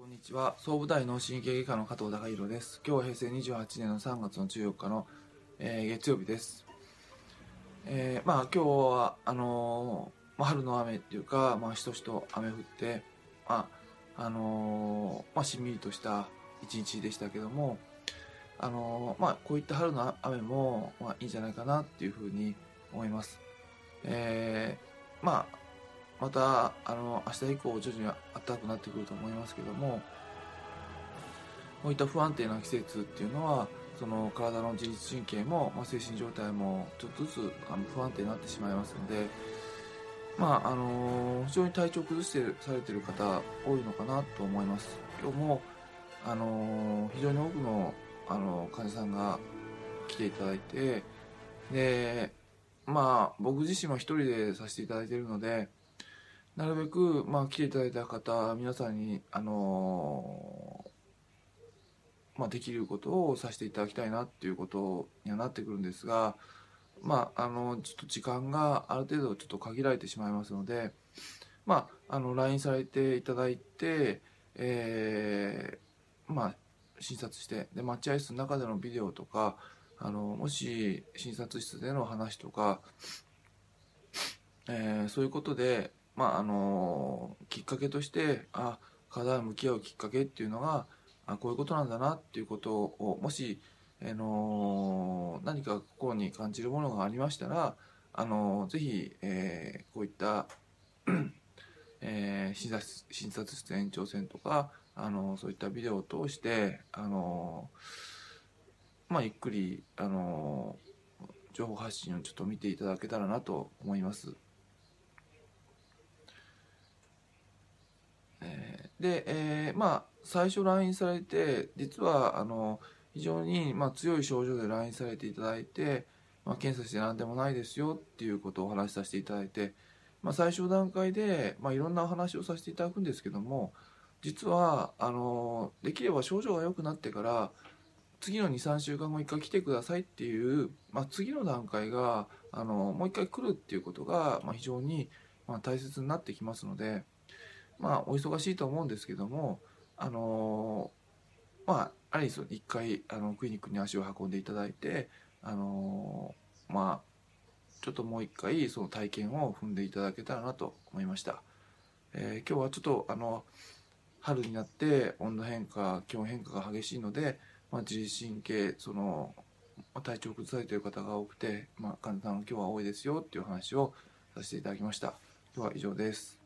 こんにちは。総武大脳神経外科の加藤隆弘です。今日は平成28年の3月の14日の、えー、月曜日です。えー、まあ今日はあのー、まあ、春の雨っていうかまあしとしと雨降ってまああのー、まあしんみりとした一日でしたけどもあのまあこういった春の雨もまあいいんじゃないかなっていうふうに思います。えー、まあまたあの明日以降徐々に暖かくなってくると思いますけどもこういった不安定な季節っていうのはその体の自律神経も、まあ、精神状態もちょっとずつあの不安定になってしまいますので、まああの非常に体調崩してされてる方多いのかなと思います。今日も、あの非常に多くの、あの患者さんが来ていただいてでまあ僕自身も一人でさせていただいているのでなるべく、まあ、来ていただいた方皆さんに、あのー、まあ、できることをさせていただきたいなっていうことにはなってくるんですが、まあ、あのちょっと時間がある程度ちょっと限られてしまいますので、まあ、あの LINE されていただいて、えー、まあ、診察してで待合室の中でのビデオとかあのもし診察室での話とか、えー、そういうことでまああのきっかけとしてあ課題を向き合うきっかけっていうのがあこういうことなんだなっていうことをもし、あの何か心に感じるものがありましたら、あのぜひ、えー、こういった、えー、診察診察室延長線とか、あのそういったビデオを通して、あのまあ、ゆっくり、あの情報発信をちょっと見ていただけたらなと思います。で、えー、まあ最初 LINE されて実はあの非常にまあ強い症状で LINE されていただいて、まあ、検査して何でもないですよっていうことをお話しさせていただいて、まあ、最初段階で、まあ、いろんなお話をさせていただくんですけども実はあのできれば症状が良くなってから次の23週間後1回来てくださいっていう、まあ、次の段階があのもう1回来るっていうことが、まあ、非常に、まあ、大切になってきますので。まあお忙しいと思うんですけどもあのまあアリス一回あのクリニックに足を運んでいただいてあのまあちょっともう一回その体験を踏んでいただけたらなと思いました、えー、今日はちょっとあの春になって温度変化気温変化が激しいので、まあ、自律神経その体調を崩されている方が多くて、まあ、患者さん今日は多いですよっていう話をさせていただきました。今日は以上です。